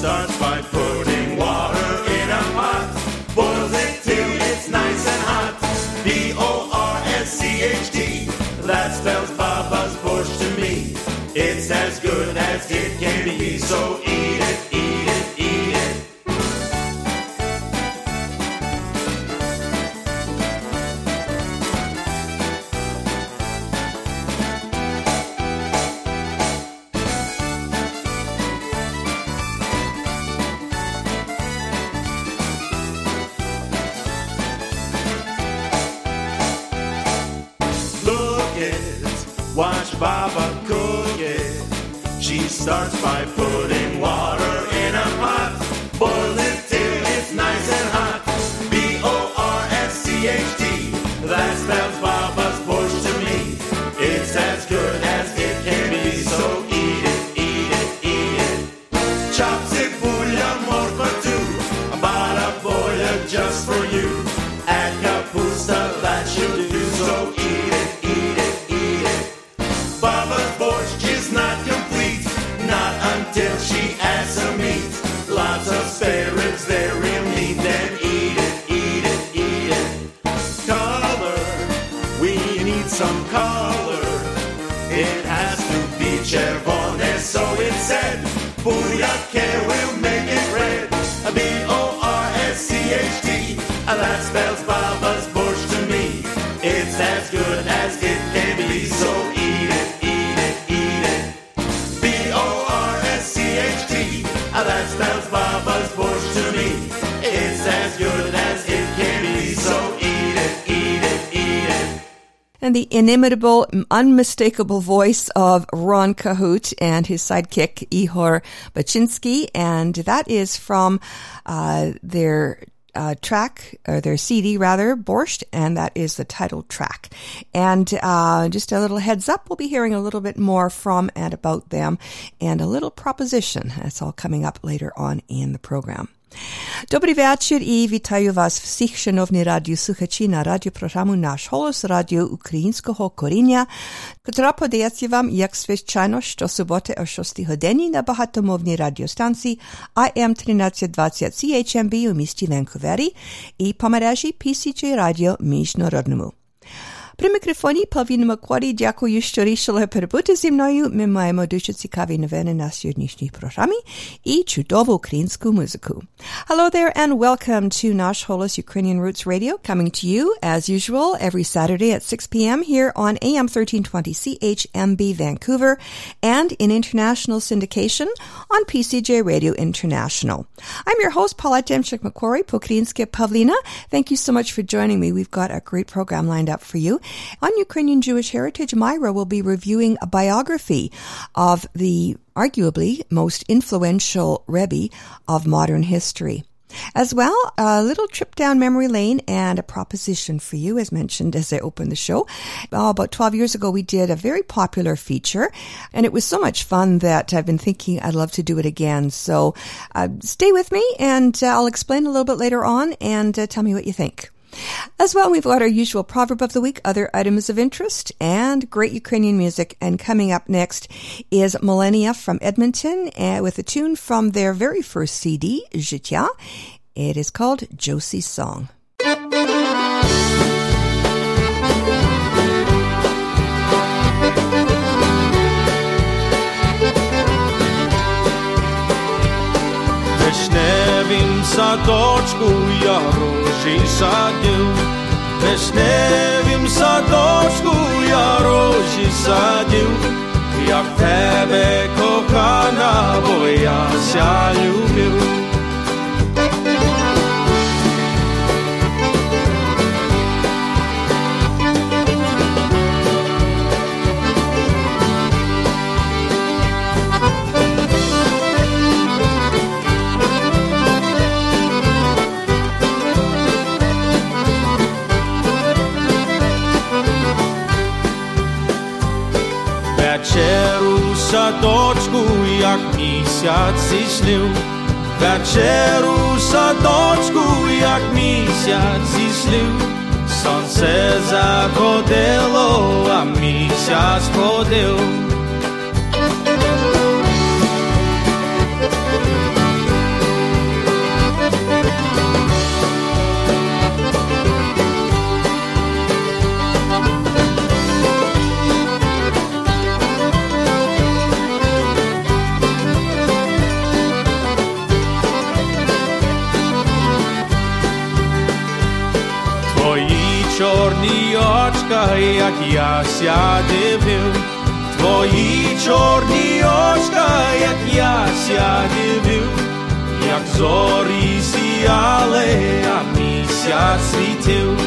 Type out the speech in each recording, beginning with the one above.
starts by putting water in a pot, boils it till it's nice and hot. B O R S C H T, that spells Baba's Borscht to me. It's as good as it can be, so we need some color. It has to be chervone, so it said. Bouillake will make it red. B O R S C H T, that spells Baba's And the inimitable, unmistakable voice of Ron Cahute and his sidekick Ihor Baczynski. And that is from uh, their uh, track, or their CD rather, Borscht, and that is the title track. And uh, just a little heads up, we'll be hearing a little bit more from and about them, and a little proposition. That's all coming up later on in the program. Dobry wieczór i witaję Was wszystkich, szanowni radiosłuchaczy, na radioprogramu Nasz Holos, radio ukraińskiego korenia, która podaje Wam jak zwyczajność co sobotę o 6 godzinie na bahatomownej radiostancji AM 1320 CHMB u mieście Vancouveri i po mreży PCJ Radio Międzynarodnemu. При мікрофоні Павліна Макварі дякую, що рішили перебути зі мною. Ми маємо дуже цікаві новини на сьогоднішній програмі і чудову українську музику. Hello there and welcome to Nash Holos Ukrainian Roots Radio coming to you as usual every Saturday at 6 p.m. here on AM 1320 CHMB Vancouver and in international syndication on PCJ Radio International. I'm your host, Paula Demchik Macquarie, Pokrinske Pavlina. Thank you so much for joining me. We've got a great program lined up for you. On Ukrainian Jewish Heritage, Myra will be reviewing a biography of the arguably most influential Rebbe of modern history. As well, a little trip down memory lane and a proposition for you, as mentioned as I opened the show. Oh, about 12 years ago, we did a very popular feature, and it was so much fun that I've been thinking I'd love to do it again. So uh, stay with me, and uh, I'll explain a little bit later on, and uh, tell me what you think. As well, we've got our usual proverb of the week, other items of interest, and great Ukrainian music. And coming up next is Millennia from Edmonton uh, with a tune from their very first CD, Життя. It is called Josie's Song. Držim sa točku, ja roži sa dil Već sa točku, ja roži sa dil Jak tebe kohana, bo ja se ljubim. večeru sadočku, jak mesiac zišlil. Večeru sadočku, jak mesiac zišlil. Sonce zachodilo, a mesiac hodil. Очка, як я ся дивив, твої чорні очка, як я ся дивив, як зорі сіяли, а місяць світив.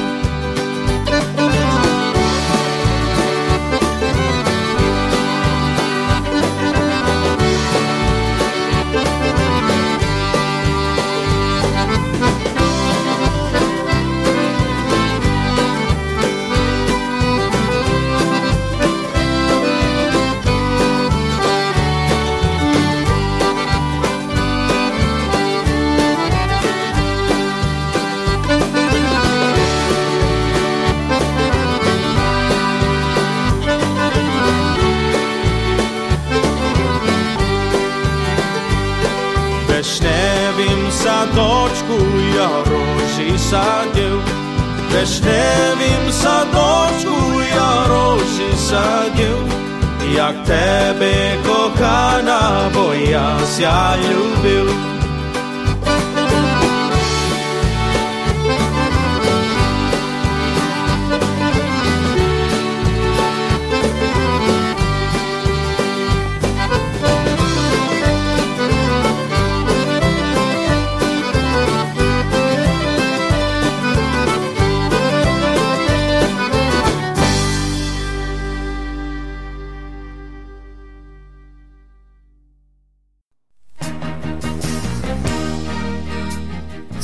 sagel Vešnevim sadočku ja roži sagel Jak tebe kohana boja ja ljubil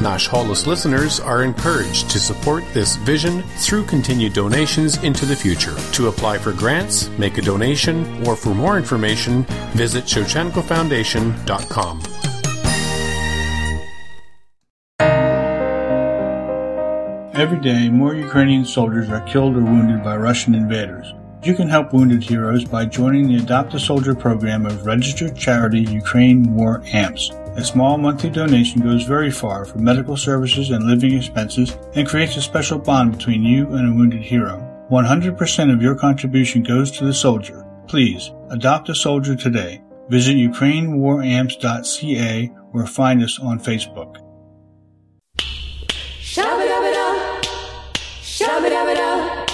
Nash Holos listeners are encouraged to support this vision through continued donations into the future. To apply for grants, make a donation, or for more information, visit ShevchenkoFoundation.com. Every day, more Ukrainian soldiers are killed or wounded by Russian invaders. You can help wounded heroes by joining the Adopt a Soldier program of registered charity Ukraine War Amps. A small monthly donation goes very far for medical services and living expenses and creates a special bond between you and a wounded hero. 100% of your contribution goes to the soldier. Please, adopt a soldier today. Visit ukrainewaramps.ca or find us on Facebook. Shabba-dabba-da, shabba-dabba-da,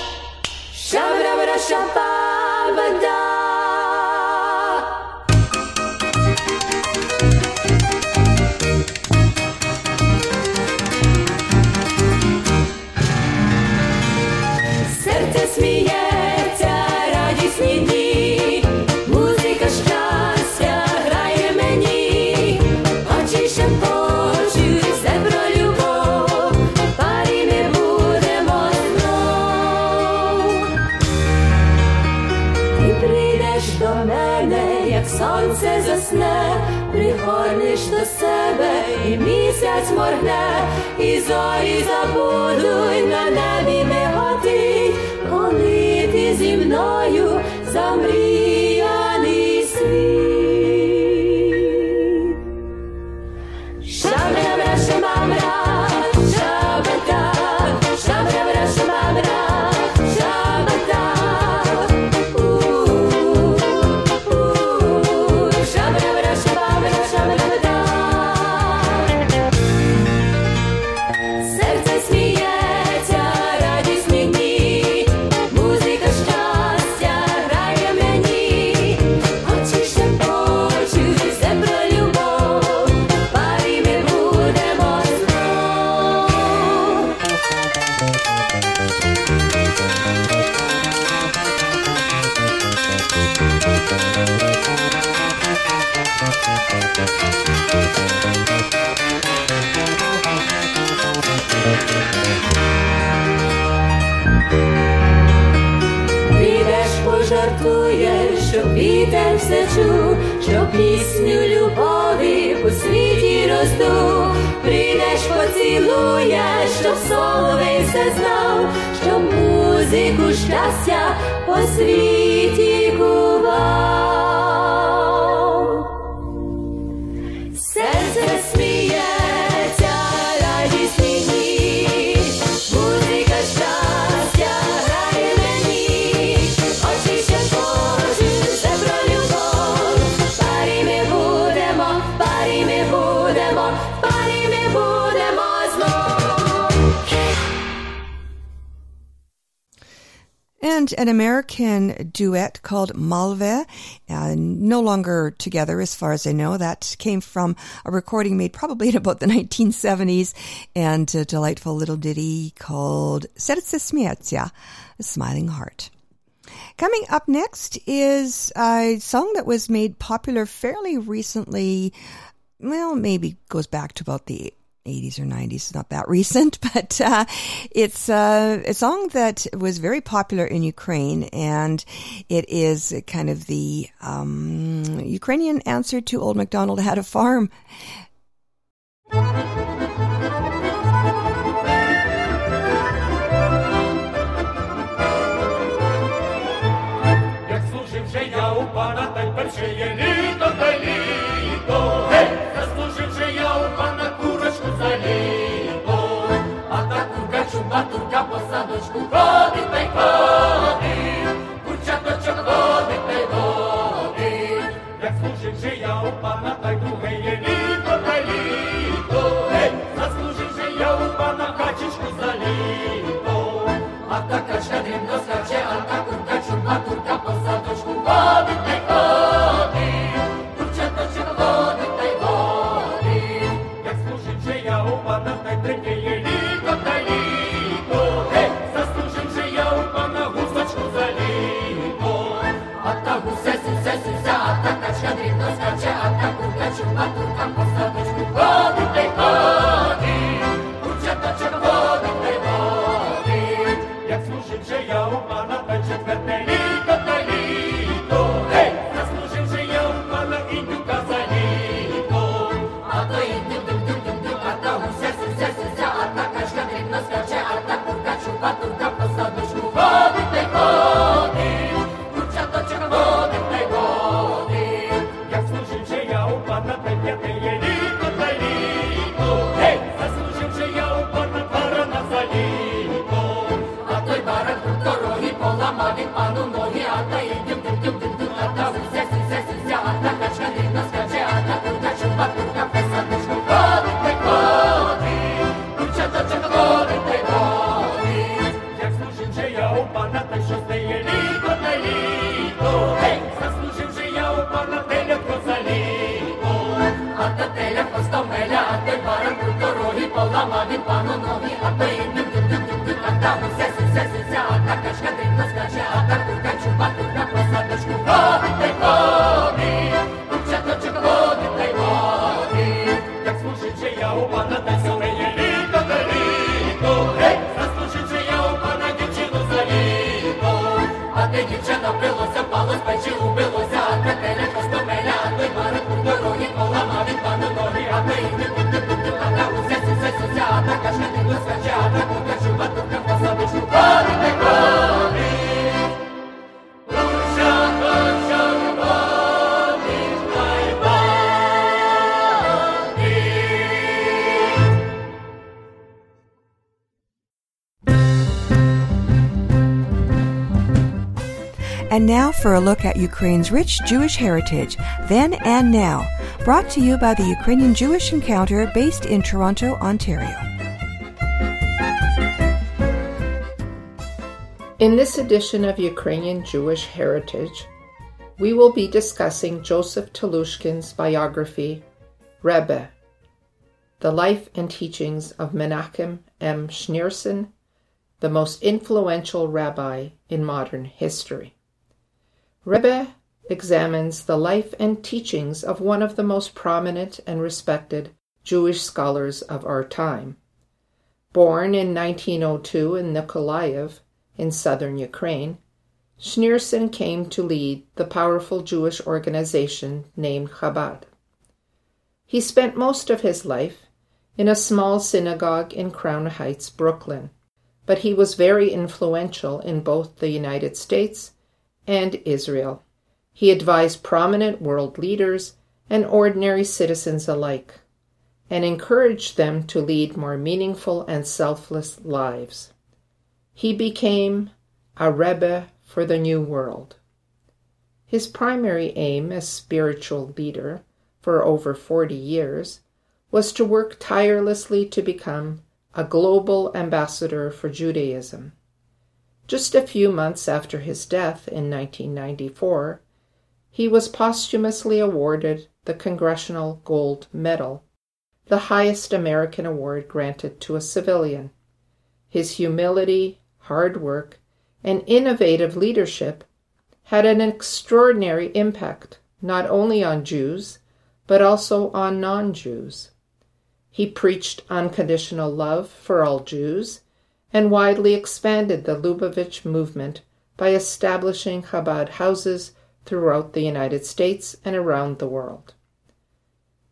shabba-dabba-da, shabba-ba-da. І місяць моргне, і зорі забудуть на небі миготить, коли ти зі мною замріяний пісню любові по світі розду, прийдеш, поцілуєш, щоб соловей все знав, щоб музику щастя по світі. and an American duet called Malve, uh, no longer together as far as I know. That came from a recording made probably in about the 1970s and a delightful little ditty called Serce Smiecia, a smiling heart. Coming up next is a song that was made popular fairly recently. Well, maybe goes back to about the 80s or 90s. It's not that recent, but uh, it's uh, a song that was very popular in Ukraine, and it is kind of the um, Ukrainian answer to Old MacDonald Had a Farm. Atunci poți să duci cu codit pe codit Cu ceatocio codit pe codit Jak służy że ja u Pana tajduję jelito, tajlito Hej, zasłuży że ja u zalito A taka świadrim doska look at Ukraine's rich Jewish heritage, then and now, brought to you by the Ukrainian Jewish Encounter based in Toronto, Ontario. In this edition of Ukrainian Jewish Heritage, we will be discussing Joseph Telushkin's biography, Rebbe, The Life and Teachings of Menachem M. Schneerson, the most influential rabbi in modern history. Rebbe examines the life and teachings of one of the most prominent and respected Jewish scholars of our time. Born in 1902 in Nikolaev, in southern Ukraine, Schneerson came to lead the powerful Jewish organization named Chabad. He spent most of his life in a small synagogue in Crown Heights, Brooklyn, but he was very influential in both the United States and Israel. He advised prominent world leaders and ordinary citizens alike and encouraged them to lead more meaningful and selfless lives. He became a Rebbe for the New World. His primary aim as spiritual leader for over 40 years was to work tirelessly to become a global ambassador for Judaism. Just a few months after his death in 1994, he was posthumously awarded the Congressional Gold Medal the highest American award granted to a civilian. His humility, hard work, and innovative leadership had an extraordinary impact not only on Jews, but also on non Jews. He preached unconditional love for all Jews and widely expanded the Lubavitch movement by establishing Chabad houses throughout the United States and around the world.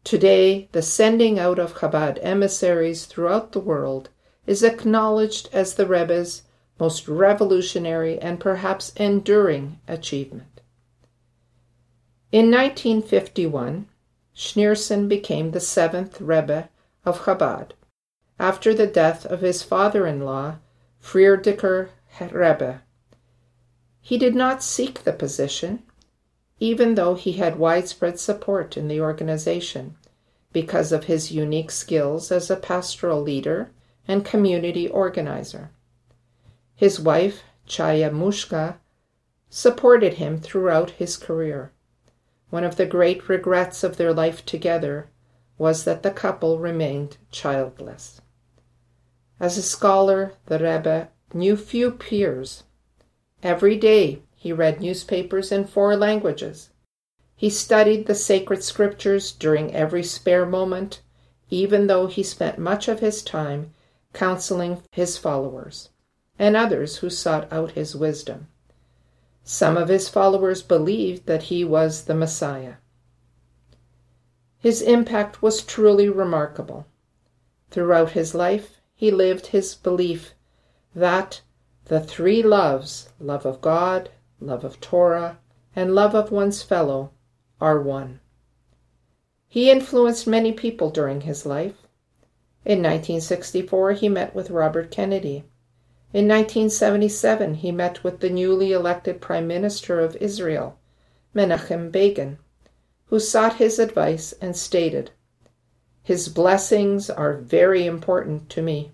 Today, the sending out of Chabad emissaries throughout the world is acknowledged as the Rebbe's most revolutionary and perhaps enduring achievement. In 1951, Schneerson became the seventh Rebbe of Chabad after the death of his father in law, Frierdiker Rebbe. He did not seek the position, even though he had widespread support in the organization because of his unique skills as a pastoral leader and community organizer. His wife, Chaya Mushka, supported him throughout his career. One of the great regrets of their life together was that the couple remained childless. As a scholar, the Rebbe knew few peers. Every day he read newspapers in four languages. He studied the sacred scriptures during every spare moment, even though he spent much of his time counseling his followers and others who sought out his wisdom. Some of his followers believed that he was the Messiah. His impact was truly remarkable. Throughout his life, he lived his belief that the three loves love of God, love of Torah, and love of one's fellow are one. He influenced many people during his life. In 1964, he met with Robert Kennedy. In 1977, he met with the newly elected Prime Minister of Israel, Menachem Begin, who sought his advice and stated, His blessings are very important to me.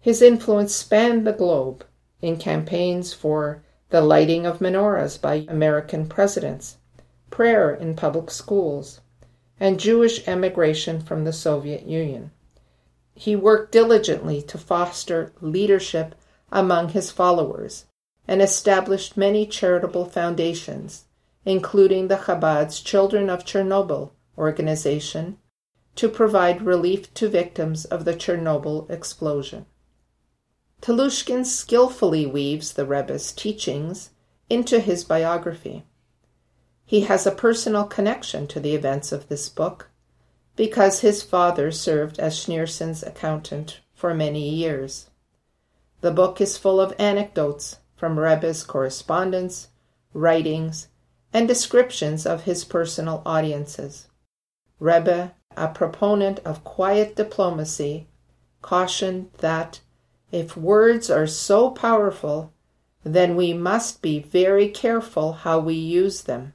His influence spanned the globe in campaigns for the lighting of menorahs by American presidents, prayer in public schools, and Jewish emigration from the Soviet Union. He worked diligently to foster leadership among his followers and established many charitable foundations, including the Chabad's Children of Chernobyl organization, to provide relief to victims of the Chernobyl explosion. Telushkin skillfully weaves the Rebbe's teachings into his biography. He has a personal connection to the events of this book because his father served as Schneerson's accountant for many years. The book is full of anecdotes from Rebbe's correspondence, writings, and descriptions of his personal audiences. Rebbe, a proponent of quiet diplomacy, cautioned that if words are so powerful, then we must be very careful how we use them.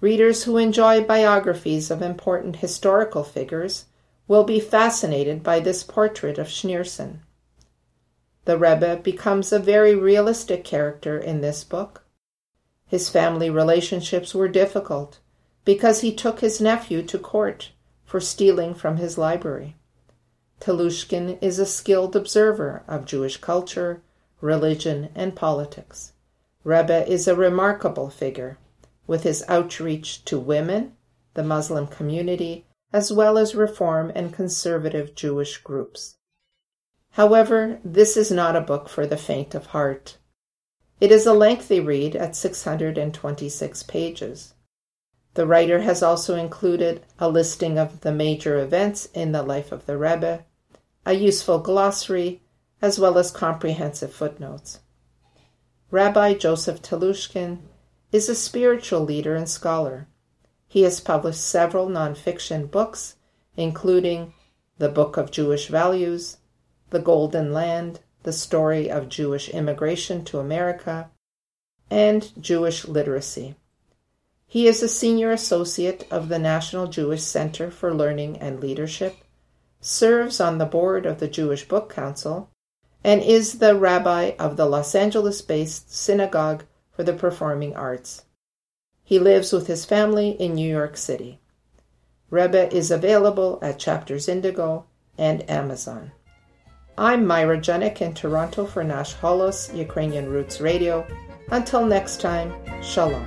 Readers who enjoy biographies of important historical figures will be fascinated by this portrait of Schneerson. The Rebbe becomes a very realistic character in this book. His family relationships were difficult because he took his nephew to court for stealing from his library. Telushkin is a skilled observer of Jewish culture, religion, and politics. Rebbe is a remarkable figure with his outreach to women, the Muslim community, as well as Reform and conservative Jewish groups. However, this is not a book for the faint of heart. It is a lengthy read at 626 pages. The writer has also included a listing of the major events in the life of the Rebbe, a useful glossary, as well as comprehensive footnotes. Rabbi Joseph Telushkin is a spiritual leader and scholar. He has published several nonfiction books, including The Book of Jewish Values, The Golden Land, The Story of Jewish Immigration to America, and Jewish Literacy. He is a senior associate of the National Jewish Center for Learning and Leadership, serves on the board of the Jewish Book Council, and is the rabbi of the Los Angeles based Synagogue for the Performing Arts. He lives with his family in New York City. Rebbe is available at Chapters Indigo and Amazon. I'm Myra Junyk in Toronto for Nash Holos Ukrainian Roots Radio. Until next time, Shalom.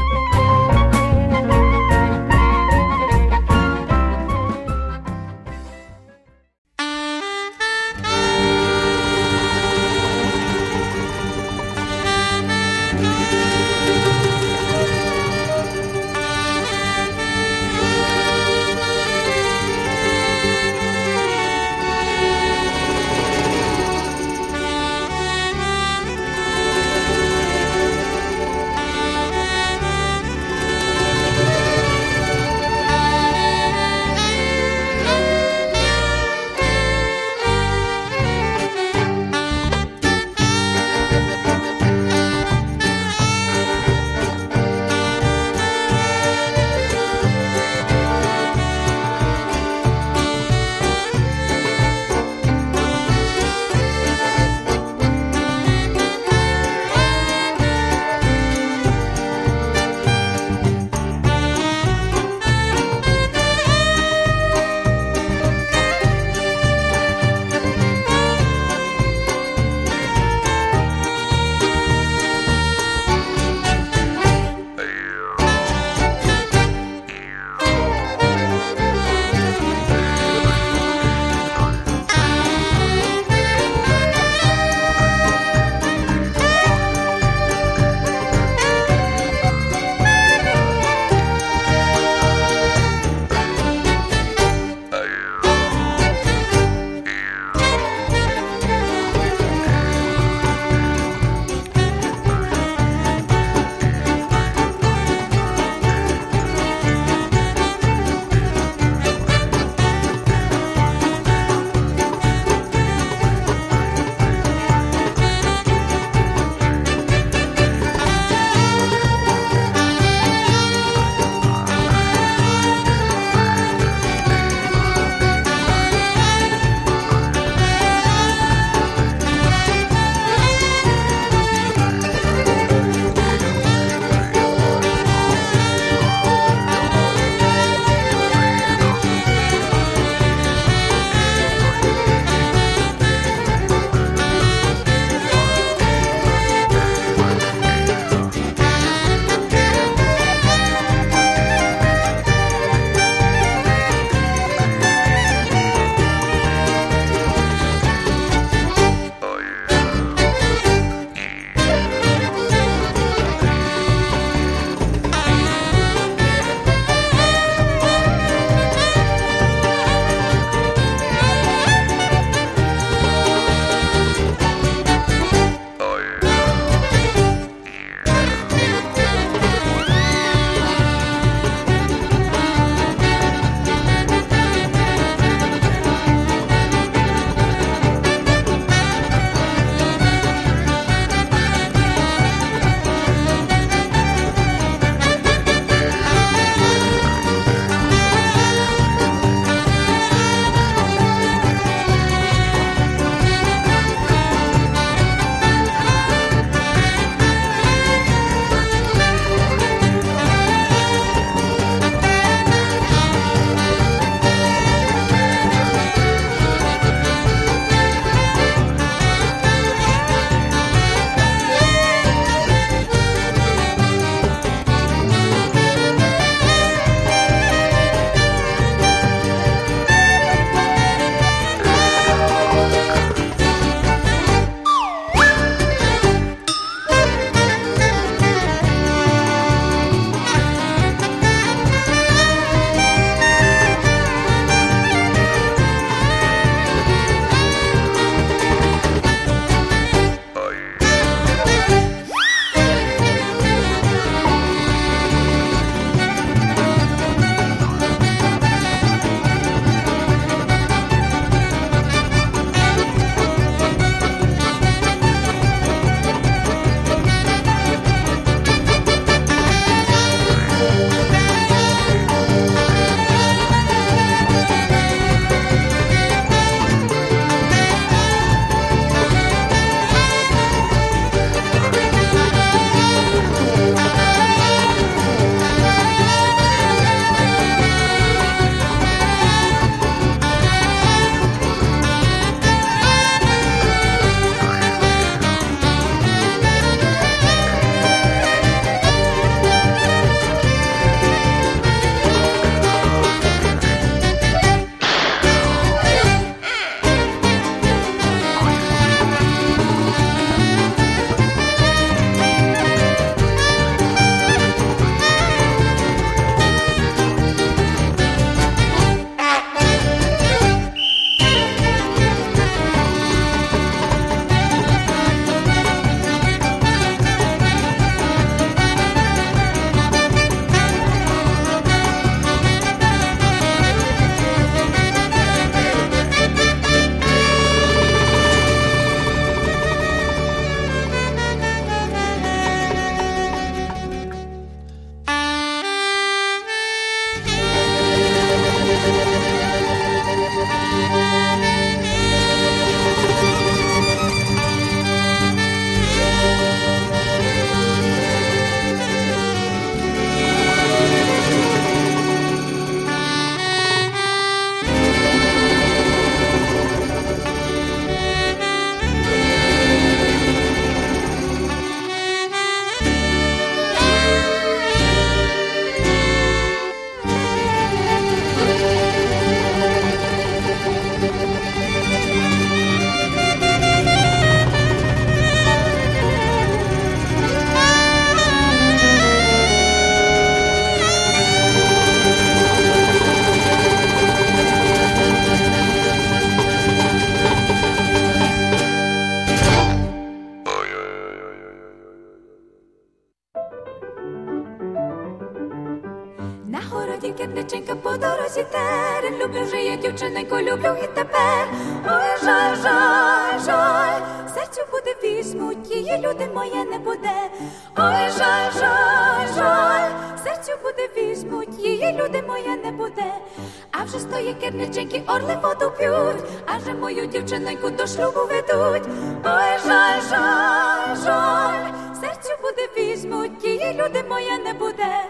Керниченьки, орли воду п'ють, а вже мою дівчиненьку до шлюбу ведуть. Ой, жаль, жаль, жаль, серцю буде візьмуть, її люди моє не буде.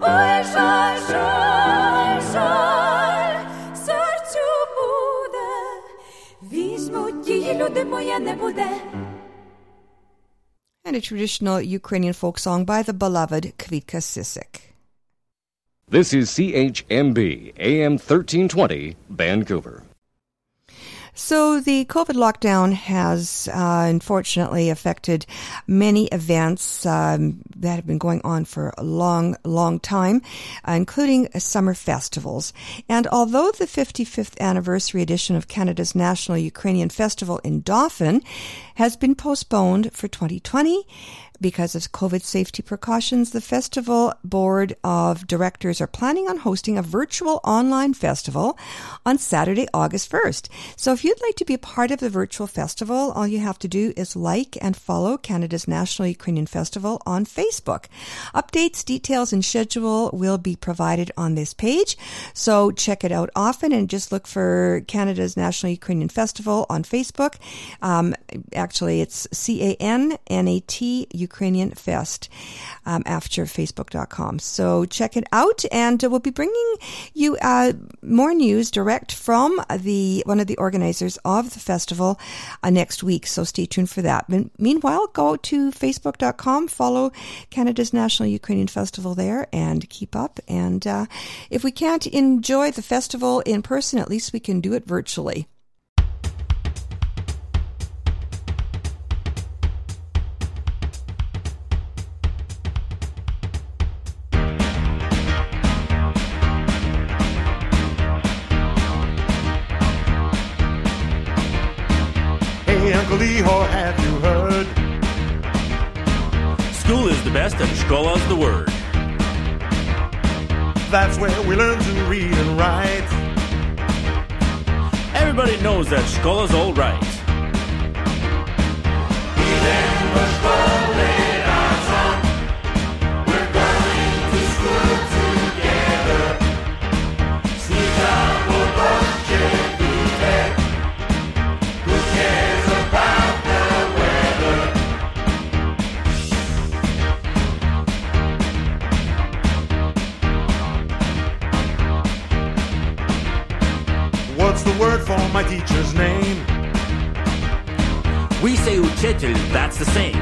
Ой, жаль, жаль, жаль, серцю буде, візьмуть, її люди моє не буде. And a traditional Ukrainian folk song by the beloved Kvitka Sisik. This is CHMB, AM 1320, Vancouver. So the COVID lockdown has uh, unfortunately affected many events um, that have been going on for a long, long time, uh, including summer festivals. And although the 55th anniversary edition of Canada's National Ukrainian Festival in Dauphin has been postponed for 2020, because of COVID safety precautions, the festival board of directors are planning on hosting a virtual online festival on Saturday, August 1st. So if you'd like to be a part of the virtual festival, all you have to do is like and follow Canada's National Ukrainian Festival on Facebook. Updates, details, and schedule will be provided on this page. So check it out often and just look for Canada's National Ukrainian Festival on Facebook. Um, actually, it's C A N N A T Ukrainian Fest um, after Facebook.com. So check it out, and we'll be bringing you uh, more news direct from the one of the organizers of the festival uh, next week. So stay tuned for that. Meanwhile, go to Facebook.com, follow Canada's National Ukrainian Festival there, and keep up. And uh, if we can't enjoy the festival in person, at least we can do it virtually. Best and the word. That's where we learn to read and write. Everybody knows that Shkola's all right. What's the word for my teacher's name? We say uchetel, that's the same.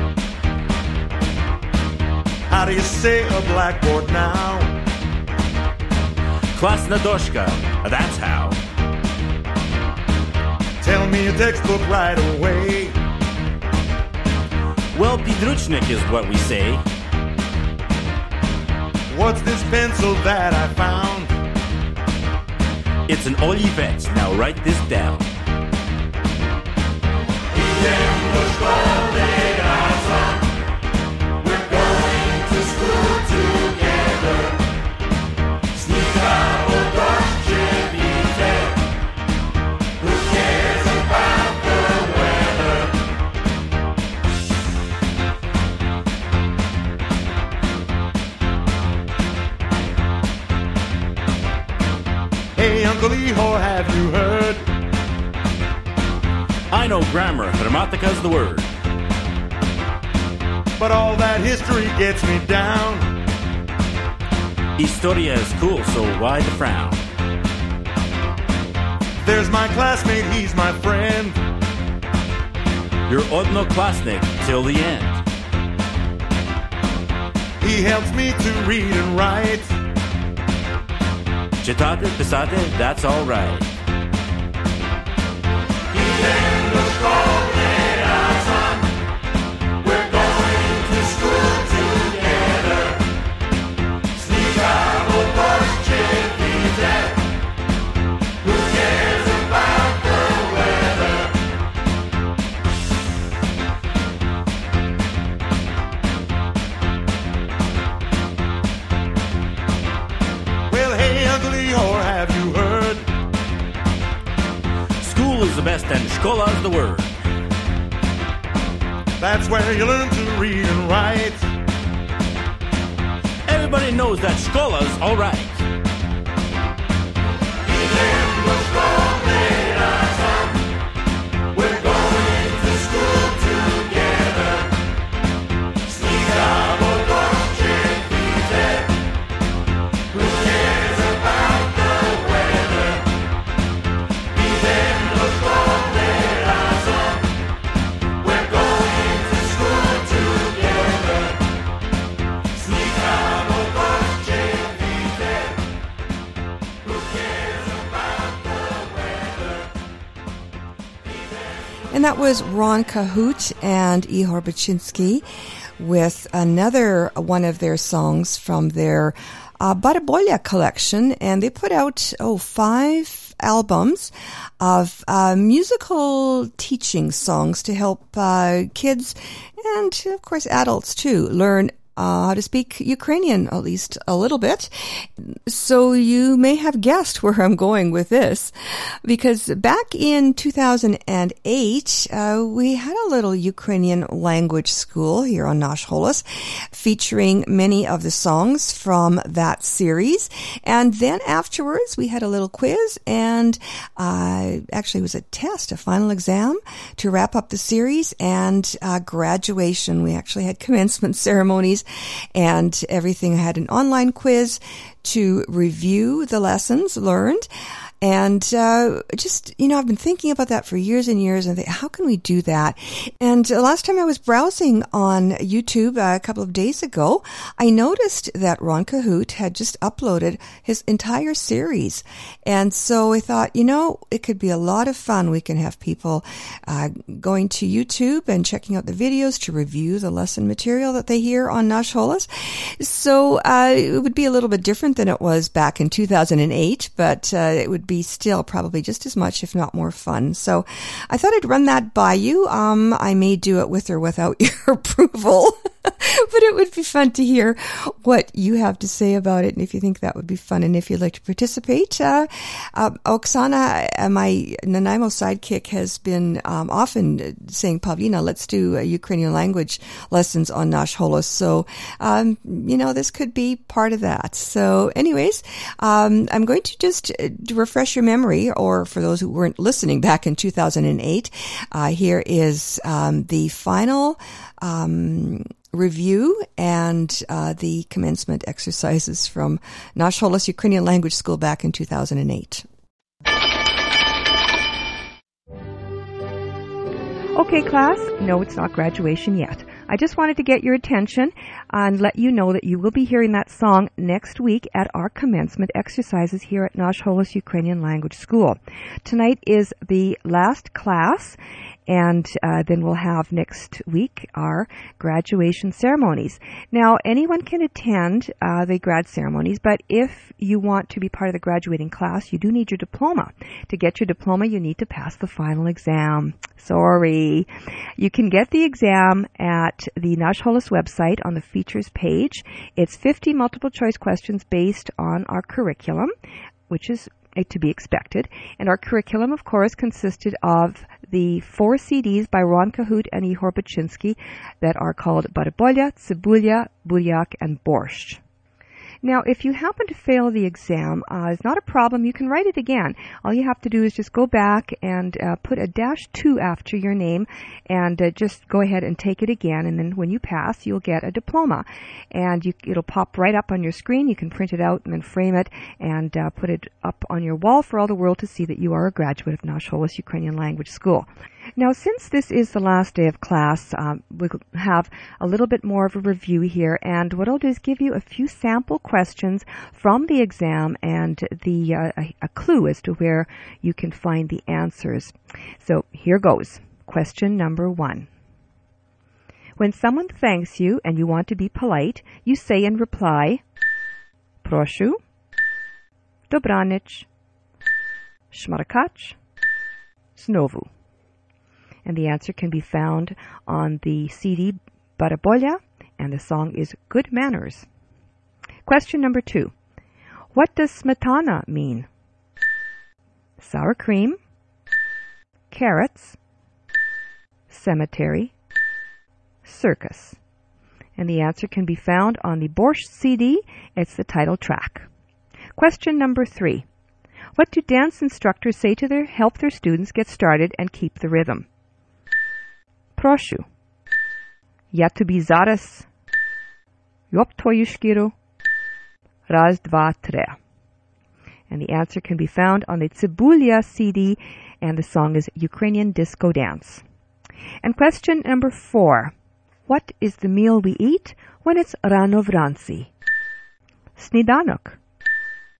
How do you say a blackboard now? Klasna doshka, that's how. Tell me a textbook right away. Well, Pidruchnik is what we say. What's this pencil that I found? It's an Olivet. Now write this down. Grammar. Grammatika's the word. But all that history gets me down. Historia is cool, so why the frown? There's my classmate, he's my friend. You're odnoklasnik till the end. He helps me to read and write. Chitate, pisate, that's all or have you heard? School is the best and is the word. That's where you learn to read and write. Everybody knows that Shkola's alright. And that was Ron Cahute and Ihor Baczynski with another one of their songs from their uh, Barabolia collection. And they put out, oh, five albums of uh, musical teaching songs to help uh, kids and, of course, adults too learn uh, how to speak Ukrainian, at least a little bit. So you may have guessed where I'm going with this, because back in 2008, uh, we had a little Ukrainian language school here on Nash Holos, featuring many of the songs from that series. And then afterwards, we had a little quiz, and uh, actually, it was a test, a final exam to wrap up the series, and uh, graduation. We actually had commencement ceremonies and everything. Had an online quiz to review the lessons learned. And uh, just, you know, I've been thinking about that for years and years and think, how can we do that? And last time I was browsing on YouTube uh, a couple of days ago, I noticed that Ron Cahute had just uploaded his entire series. And so I thought, you know, it could be a lot of fun. We can have people uh, going to YouTube and checking out the videos to review the lesson material that they hear on Nash Holos. So uh, it would be a little bit different than it was back in 2008, but uh, it would be still probably just as much, if not more fun. So I thought I'd run that by you. Um, I may do it with or without your approval, but it would be fun to hear what you have to say about it, and if you think that would be fun, and if you'd like to participate. Uh, uh, Oksana, my Nanaimo sidekick, has been um, often saying, Pavlina, let's do Ukrainian language lessons on Nash Holos. So, um, you know, this could be part of that. So, anyways, um, I'm going to just uh, refresh your memory, or for those who weren't listening back in 2008, uh, here is um, the final um, review and uh, the commencement exercises from Nash Holos Ukrainian Language School back in 2008. Okay, class, no, it's not graduation yet. I just wanted to get your attention and let you know that you will be hearing that song next week at our commencement exercises here at Nash Ukrainian Language School. Tonight is the last class and uh, then we'll have next week our graduation ceremonies. Now, anyone can attend uh, the grad ceremonies, but if you want to be part of the graduating class, you do need your diploma. To get your diploma, you need to pass the final exam. Sorry. You can get the exam at the Nash Holos website on the features page. It's 50 multiple choice questions based on our curriculum, which is to be expected. And our curriculum, of course, consisted of the four CDs by Ron Cahute and Ihor Baczynski that are called Barabolia, Tsibulia, Buryak, and Borscht. Now, if you happen to fail the exam, uh, it's not a problem. You can write it again. All you have to do is just go back and uh, put a dash two after your name, and uh, just go ahead and take it again. And then when you pass, you'll get a diploma, and you, it'll pop right up on your screen. You can print it out and then frame it and uh, put it up on your wall for all the world to see that you are a graduate of Nash Holos Ukrainian Language School. Now, since this is the last day of class, um, we'll have a little bit more of a review here, and what I'll do is give you a few sample questions from the exam and the uh, a, clue as to where you can find the answers. So here goes. Question number one. When someone thanks you and you want to be polite, you say in reply, Proшу, Dobranich, Szmarkacz, Znowu and the answer can be found on the CD Barabolia, and the song is Good Manners. Question number two. What does smetana mean? Sour cream, carrots, cemetery, circus. And the answer can be found on the Borscht CD. It's the title track. Question number three. What do dance instructors say to their help their students get started and keep the rhythm? Proшу. Я тобі зараз. Йоп твою шкіру. Раз, два, три. And the answer can be found on the Tsibulia CD, and the song is Ukrainian Disco Dance. And question number four. What is the meal we eat when it's rano vranci? Snidanok.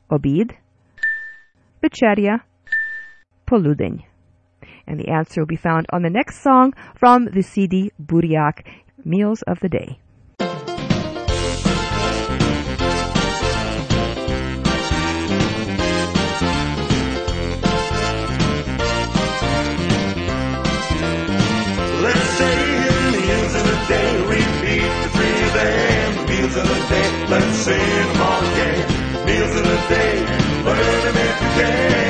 Obid. Вечеря. Poludень. And the answer will be found on the next song from the CD Buriak, Meals of the Day. Let's day, of them. Day, all again. Meals of the day, learn them if you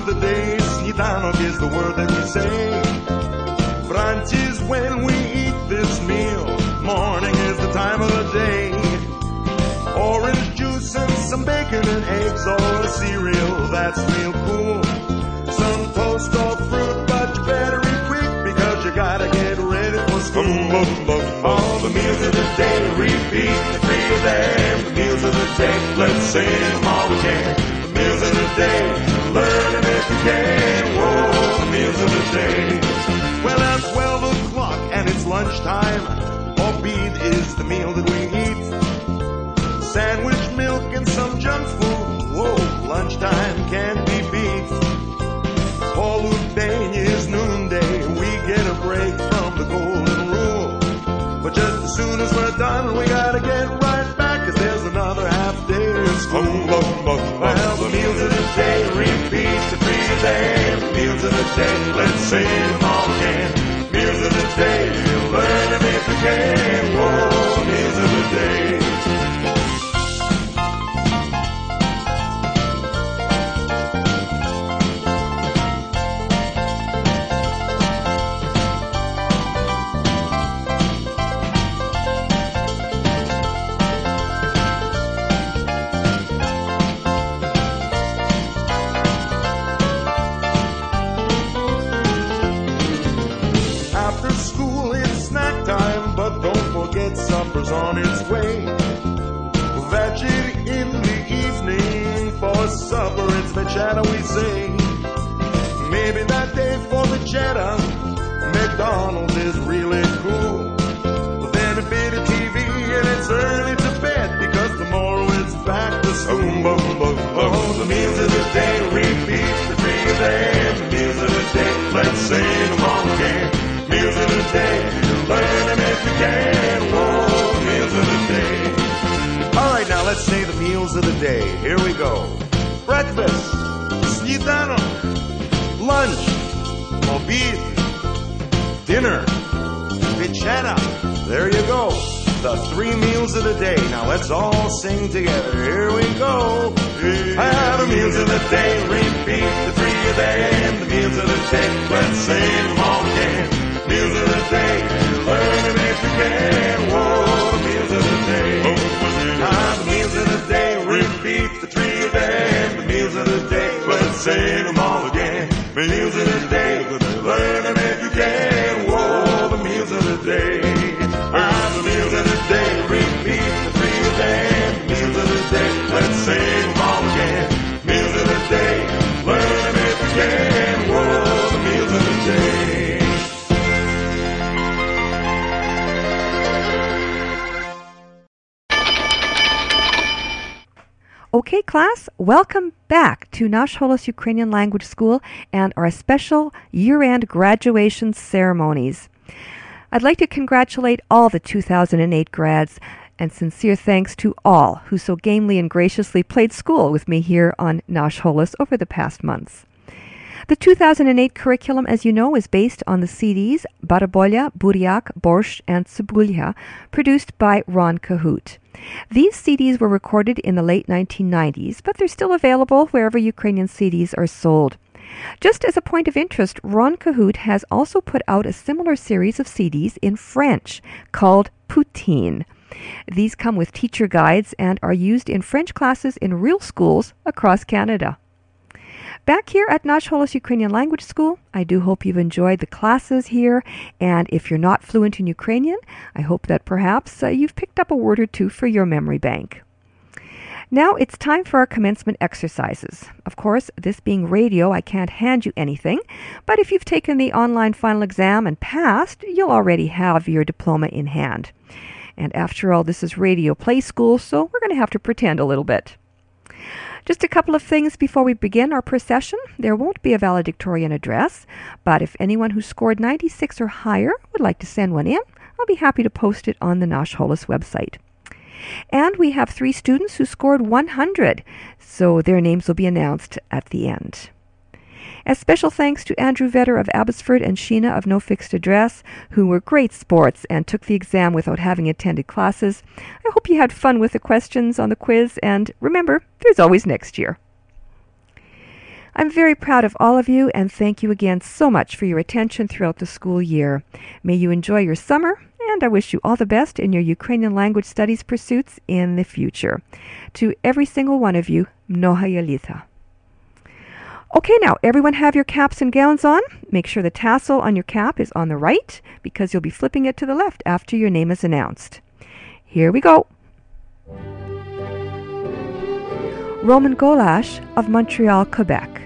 of the day. Snidanok is the word that we say. Brunch is when we eat this meal. Morning is the time of the day. Orange juice and some bacon and eggs or cereal, that's real cool. Some toast or fruit, but you better eat quick because you gotta get ready for school. All the meals of the day, repeat the three of them. The meals of the day, let's say them all again. The meals of the day, learn them if you can. Whoa, meals of the day. Well, at 12 o'clock and it's lunchtime. Obed is the meal that we eat. Day of school. Well, the meals of the day, repeat the three them. Meals of the day, let's say them all again. Meals of the day, learn them if you can. Whoa, day. Here we go. Breakfast, snidanok, lunch, obid, dinner, Vichetta. There you go. The three meals of the day. Now let's all sing together. Here we go. Ah, the meals of the day. Repeat the three of them. The meals of the day. Let's sing them all again. Meals of the day. Learn if you can. Whoa, the meals of the day. Sing them all again. Of the day. Learn them if you can. Okay, class, welcome back to Nash Holos Ukrainian Language School and our special year end graduation ceremonies. I'd like to congratulate all the 2008 grads and sincere thanks to all who so gamely and graciously played school with me here on Nash Holos over the past months. The 2008 curriculum, as you know, is based on the CDs Barabolya, Buryak, Borscht, and Cebulya, produced by Ron Cahute. These CDs were recorded in the late 1990s, but they're still available wherever Ukrainian CDs are sold. Just as a point of interest, Ron Cahute has also put out a similar series of CDs in French called Poutine. These come with teacher guides and are used in French classes in real schools across Canada. Back here at Nash Holos Ukrainian Language School, I do hope you've enjoyed the classes here. And if you're not fluent in Ukrainian, I hope that perhaps uh, you've picked up a word or two for your memory bank. Now it's time for our commencement exercises. Of course, this being radio, I can't hand you anything, but if you've taken the online final exam and passed, you'll already have your diploma in hand. And after all, this is radio play school, so we're going to have to pretend a little bit. Just a couple of things before we begin our procession. There won't be a valedictorian address, but if anyone who scored 96 or higher would like to send one in, I'll be happy to post it on the Nash Holos website. And we have three students who scored 100, so their names will be announced at the end. A special thanks to Andrew Vetter of Abbotsford and Sheena of No Fixed Address, who were great sports and took the exam without having attended classes. I hope you had fun with the questions on the quiz, and remember, there's always next year. I'm very proud of all of you and thank you again so much for your attention throughout the school year. May you enjoy your summer and I wish you all the best in your Ukrainian language studies pursuits in the future. To every single one of you, mnoha yalita. Okay, now everyone have your caps and gowns on. Make sure the tassel on your cap is on the right because you'll be flipping it to the left after your name is announced. Here we go. Roman Golash of Montreal, Quebec.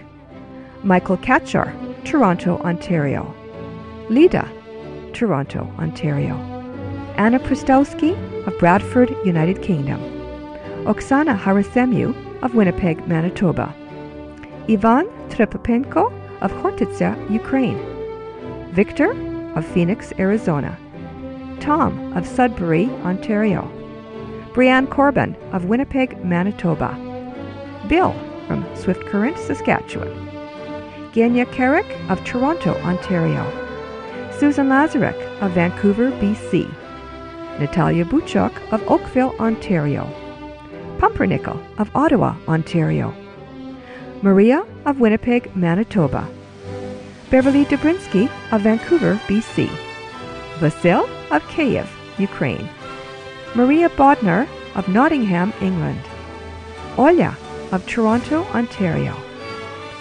Michael Katchar, Toronto, Ontario. Lida, Toronto, Ontario. Anna Pristowski of Bradford, United Kingdom. Oksana Harasemu of Winnipeg, Manitoba. Ivan Trepapenko of Hortitsa, Ukraine. Victor of Phoenix, Arizona. Tom of Sudbury, Ontario. Brianne Corbin of Winnipeg, Manitoba. Bill from Swift Current, Saskatchewan. Genya Carrick of Toronto, Ontario. Susan Lazarek of Vancouver, BC. Natalia Buchok of Oakville, Ontario. Pumpernickel of Ottawa, Ontario. Maria of Winnipeg, Manitoba. Beverly Dobrinsky of Vancouver, BC. Vasil of Kiev, Ukraine. Maria Bodnar of Nottingham, England. Olya of Toronto, Ontario.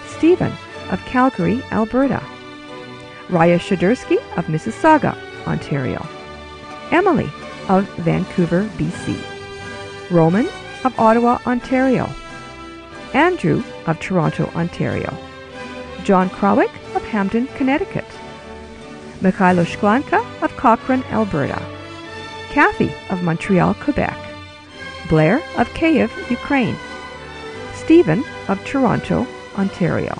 Stephen of Calgary, Alberta. Raya Shadursky of Mississauga, Ontario. Emily of Vancouver, BC. Roman of Ottawa, Ontario. Andrew of Toronto, Ontario. John Krawick of Hamden, Connecticut. Mikhailo Shklanka of Cochrane, Alberta. Kathy of Montreal, Quebec. Blair of Kiev, Ukraine. Stephen of Toronto, Ontario.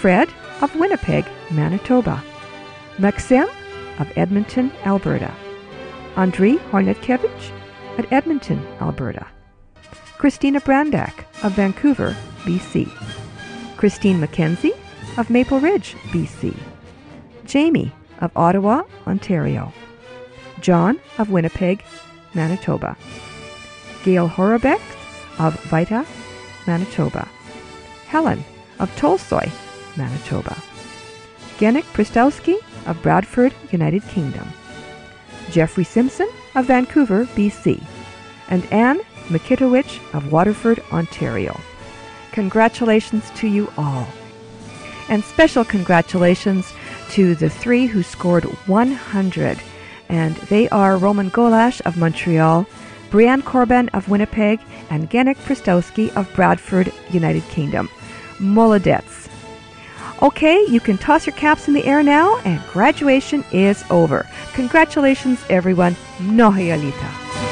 Fred of Winnipeg, Manitoba. Maxim of Edmonton, Alberta. Andriy Hornetkevich at Edmonton, Alberta. Christina Brandak of Vancouver, BC. Christine McKenzie of Maple Ridge, BC. Jamie of Ottawa, Ontario. John of Winnipeg, Manitoba. Gail Horobek of Vita, Manitoba. Helen of Tolstoi, Manitoba. Genik Pristowski of Bradford, United Kingdom. Jeffrey Simpson of Vancouver, BC. And Anne Mikitowicz of Waterford, Ontario. Congratulations to you all. And special congratulations to the three who scored 100. And they are Roman Golash of Montreal, Brianne Corbin of Winnipeg, and Genik Pristowski of Bradford, United Kingdom. Molodets. Okay, you can toss your caps in the air now, and graduation is over. Congratulations, everyone. Mnoha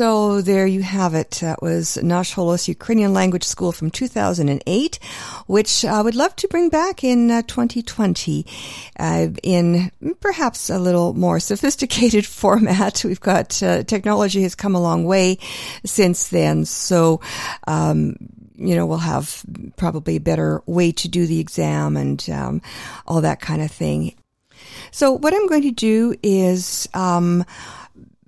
So there you have it. That was Nash Holos Ukrainian Language School from 2008, which I would love to bring back in uh, 2020 uh, in perhaps a little more sophisticated format. We've got uh, technology has come a long way since then. So, um, you know, we'll have probably a better way to do the exam and um, all that kind of thing. So what I'm going to do is um,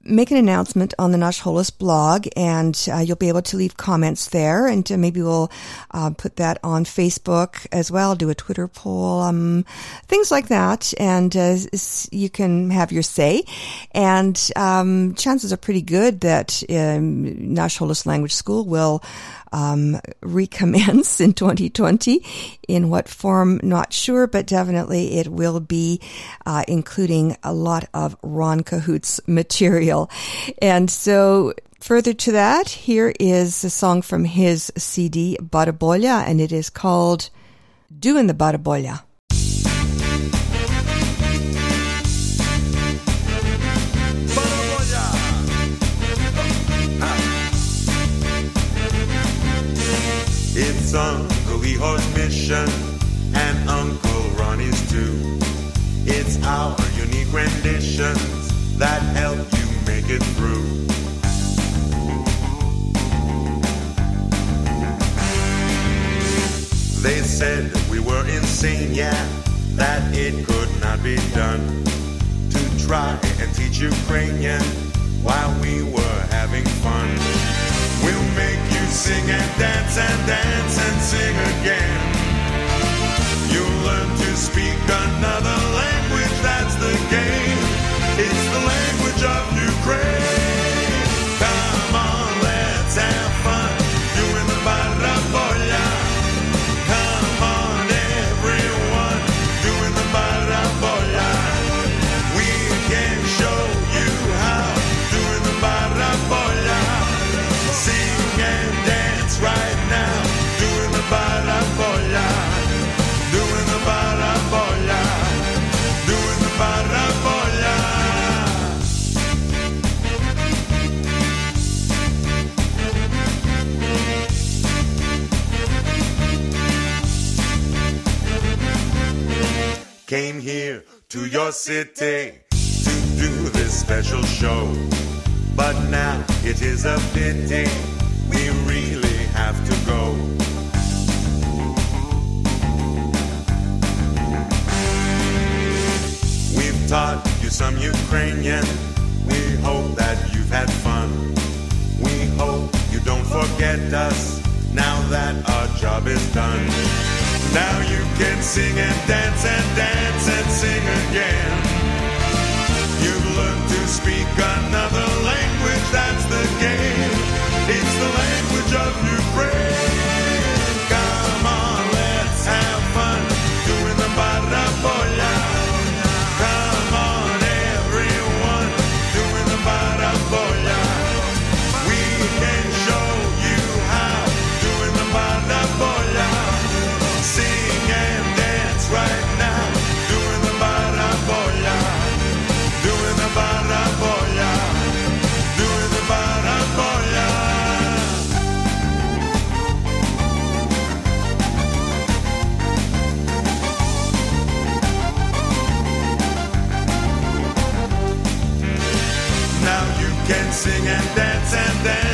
make an announcement on the Nash Holos blog, and uh, you'll be able to leave comments there, and uh, maybe we'll uh, put that on Facebook as well, do a Twitter poll, um, things like that, and uh, you can have your say. And um, chances are pretty good that um, Holos Language School will um, recommence in 2020. In what form, not sure, but definitely it will be uh, including a lot of Ron Cahute's material. And so Further to that, here is a song from his CD, Barabolya, and it is called Doing the Barabolya. It's Uncle Leho's mission and Uncle Ronnie's too. It's our unique renditions that help you make it through. They said we were insane, yeah, that it could not be done to try and teach Ukrainian while we were having fun. Sing and dance and dance and sing again. You'll learn to speak another language, that's the game. It's the language of Ukraine. Your city to do this special show. But now it is a pity we really have to go. We've taught you some Ukrainian. We hope that you've had fun. We hope you don't forget us now that our job is done. Now you can sing and dance and dance and sing again. You've learned to speak another sing and dance and dance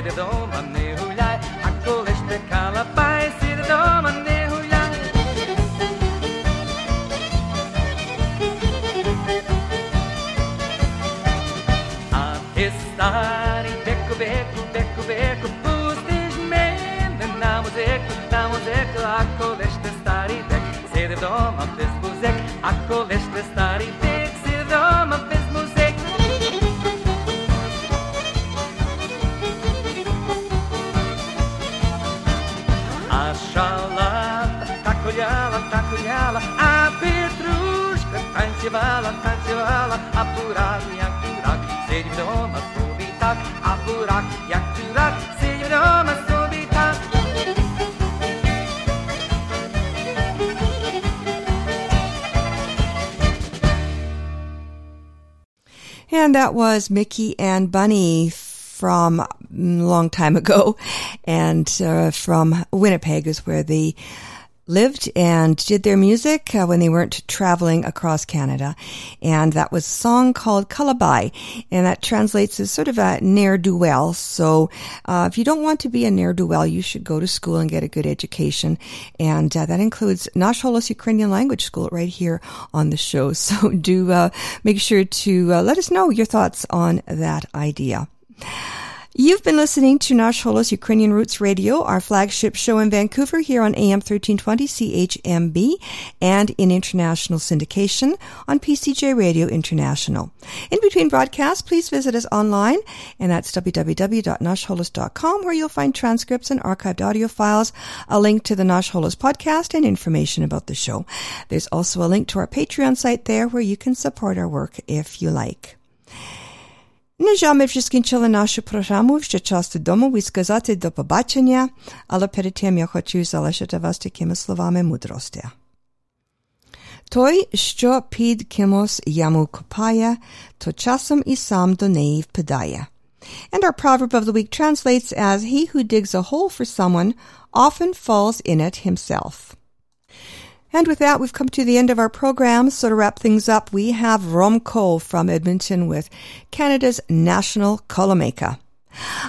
cidadão manehulhai, a coleste calapai, cidadão manehulhai. A testar beco, beco, beco, beco, na muzeco, na muzeco, a coleste estar em beco, cidadão mantes buzec, a estar beco. A burak jak burak, doma tak, a burak jak burak, doma tak. And that was Mickey and Bunny from a long time ago. And uh, from Winnipeg is where they lived and did their music uh, when they weren't traveling across Canada. And that was a song called Calabai. And that translates as sort of a ne'er-do-well. So uh, if you don't want to be a ne'er-do-well, you should go to school and get a good education. And uh, that includes Nash Holos Ukrainian Language School right here on the show. So do uh, make sure to uh, let us know your thoughts on that idea. You've been listening to Nash Holos Ukrainian Roots Radio, our flagship show in Vancouver here on AM 1320 CHMB and in international syndication on PCJ Radio International. In between broadcasts, please visit us online and that's www.nashholos.com where you'll find transcripts and archived audio files, a link to the Nash Holos podcast and information about the show. There's also a link to our Patreon site there where you can support our work if you like. Не жаль, ми вже скінчили нашу програму, ще час додому і сказати до побачення, але перед тим я хочу залишити вас такими словами мудрості. Той, що під кимось яму копає, то часом і сам до неї впадає. And our proverb of the week translates as, He who digs a hole for someone often falls in it himself. And with that, we've come to the end of our program. So to wrap things up, we have Rom Cole from Edmonton with Canada's National Kolomeka.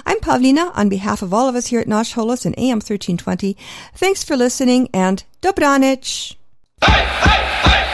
I'm Pavlina on behalf of all of us here at Nash Holos and AM 1320. Thanks for listening and Dobranich! Hi, I hope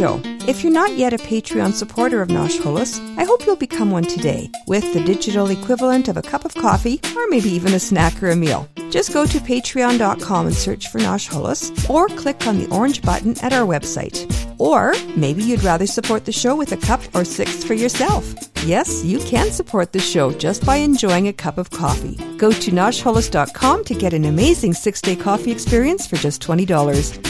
show. If you're not yet a Patreon supporter of Nash Holos, I hope you'll become one today with the digital equivalent of a cup of coffee or maybe even a snack or a meal. Just go to patreon.com and search for Nash Holos or click on the orange button at our website. Or maybe you'd rather support the show with a cup or six for yourself. Yes, you can support the show just by enjoying a cup of coffee. Go to nashholos.com to get an amazing six day coffee experience for just $20.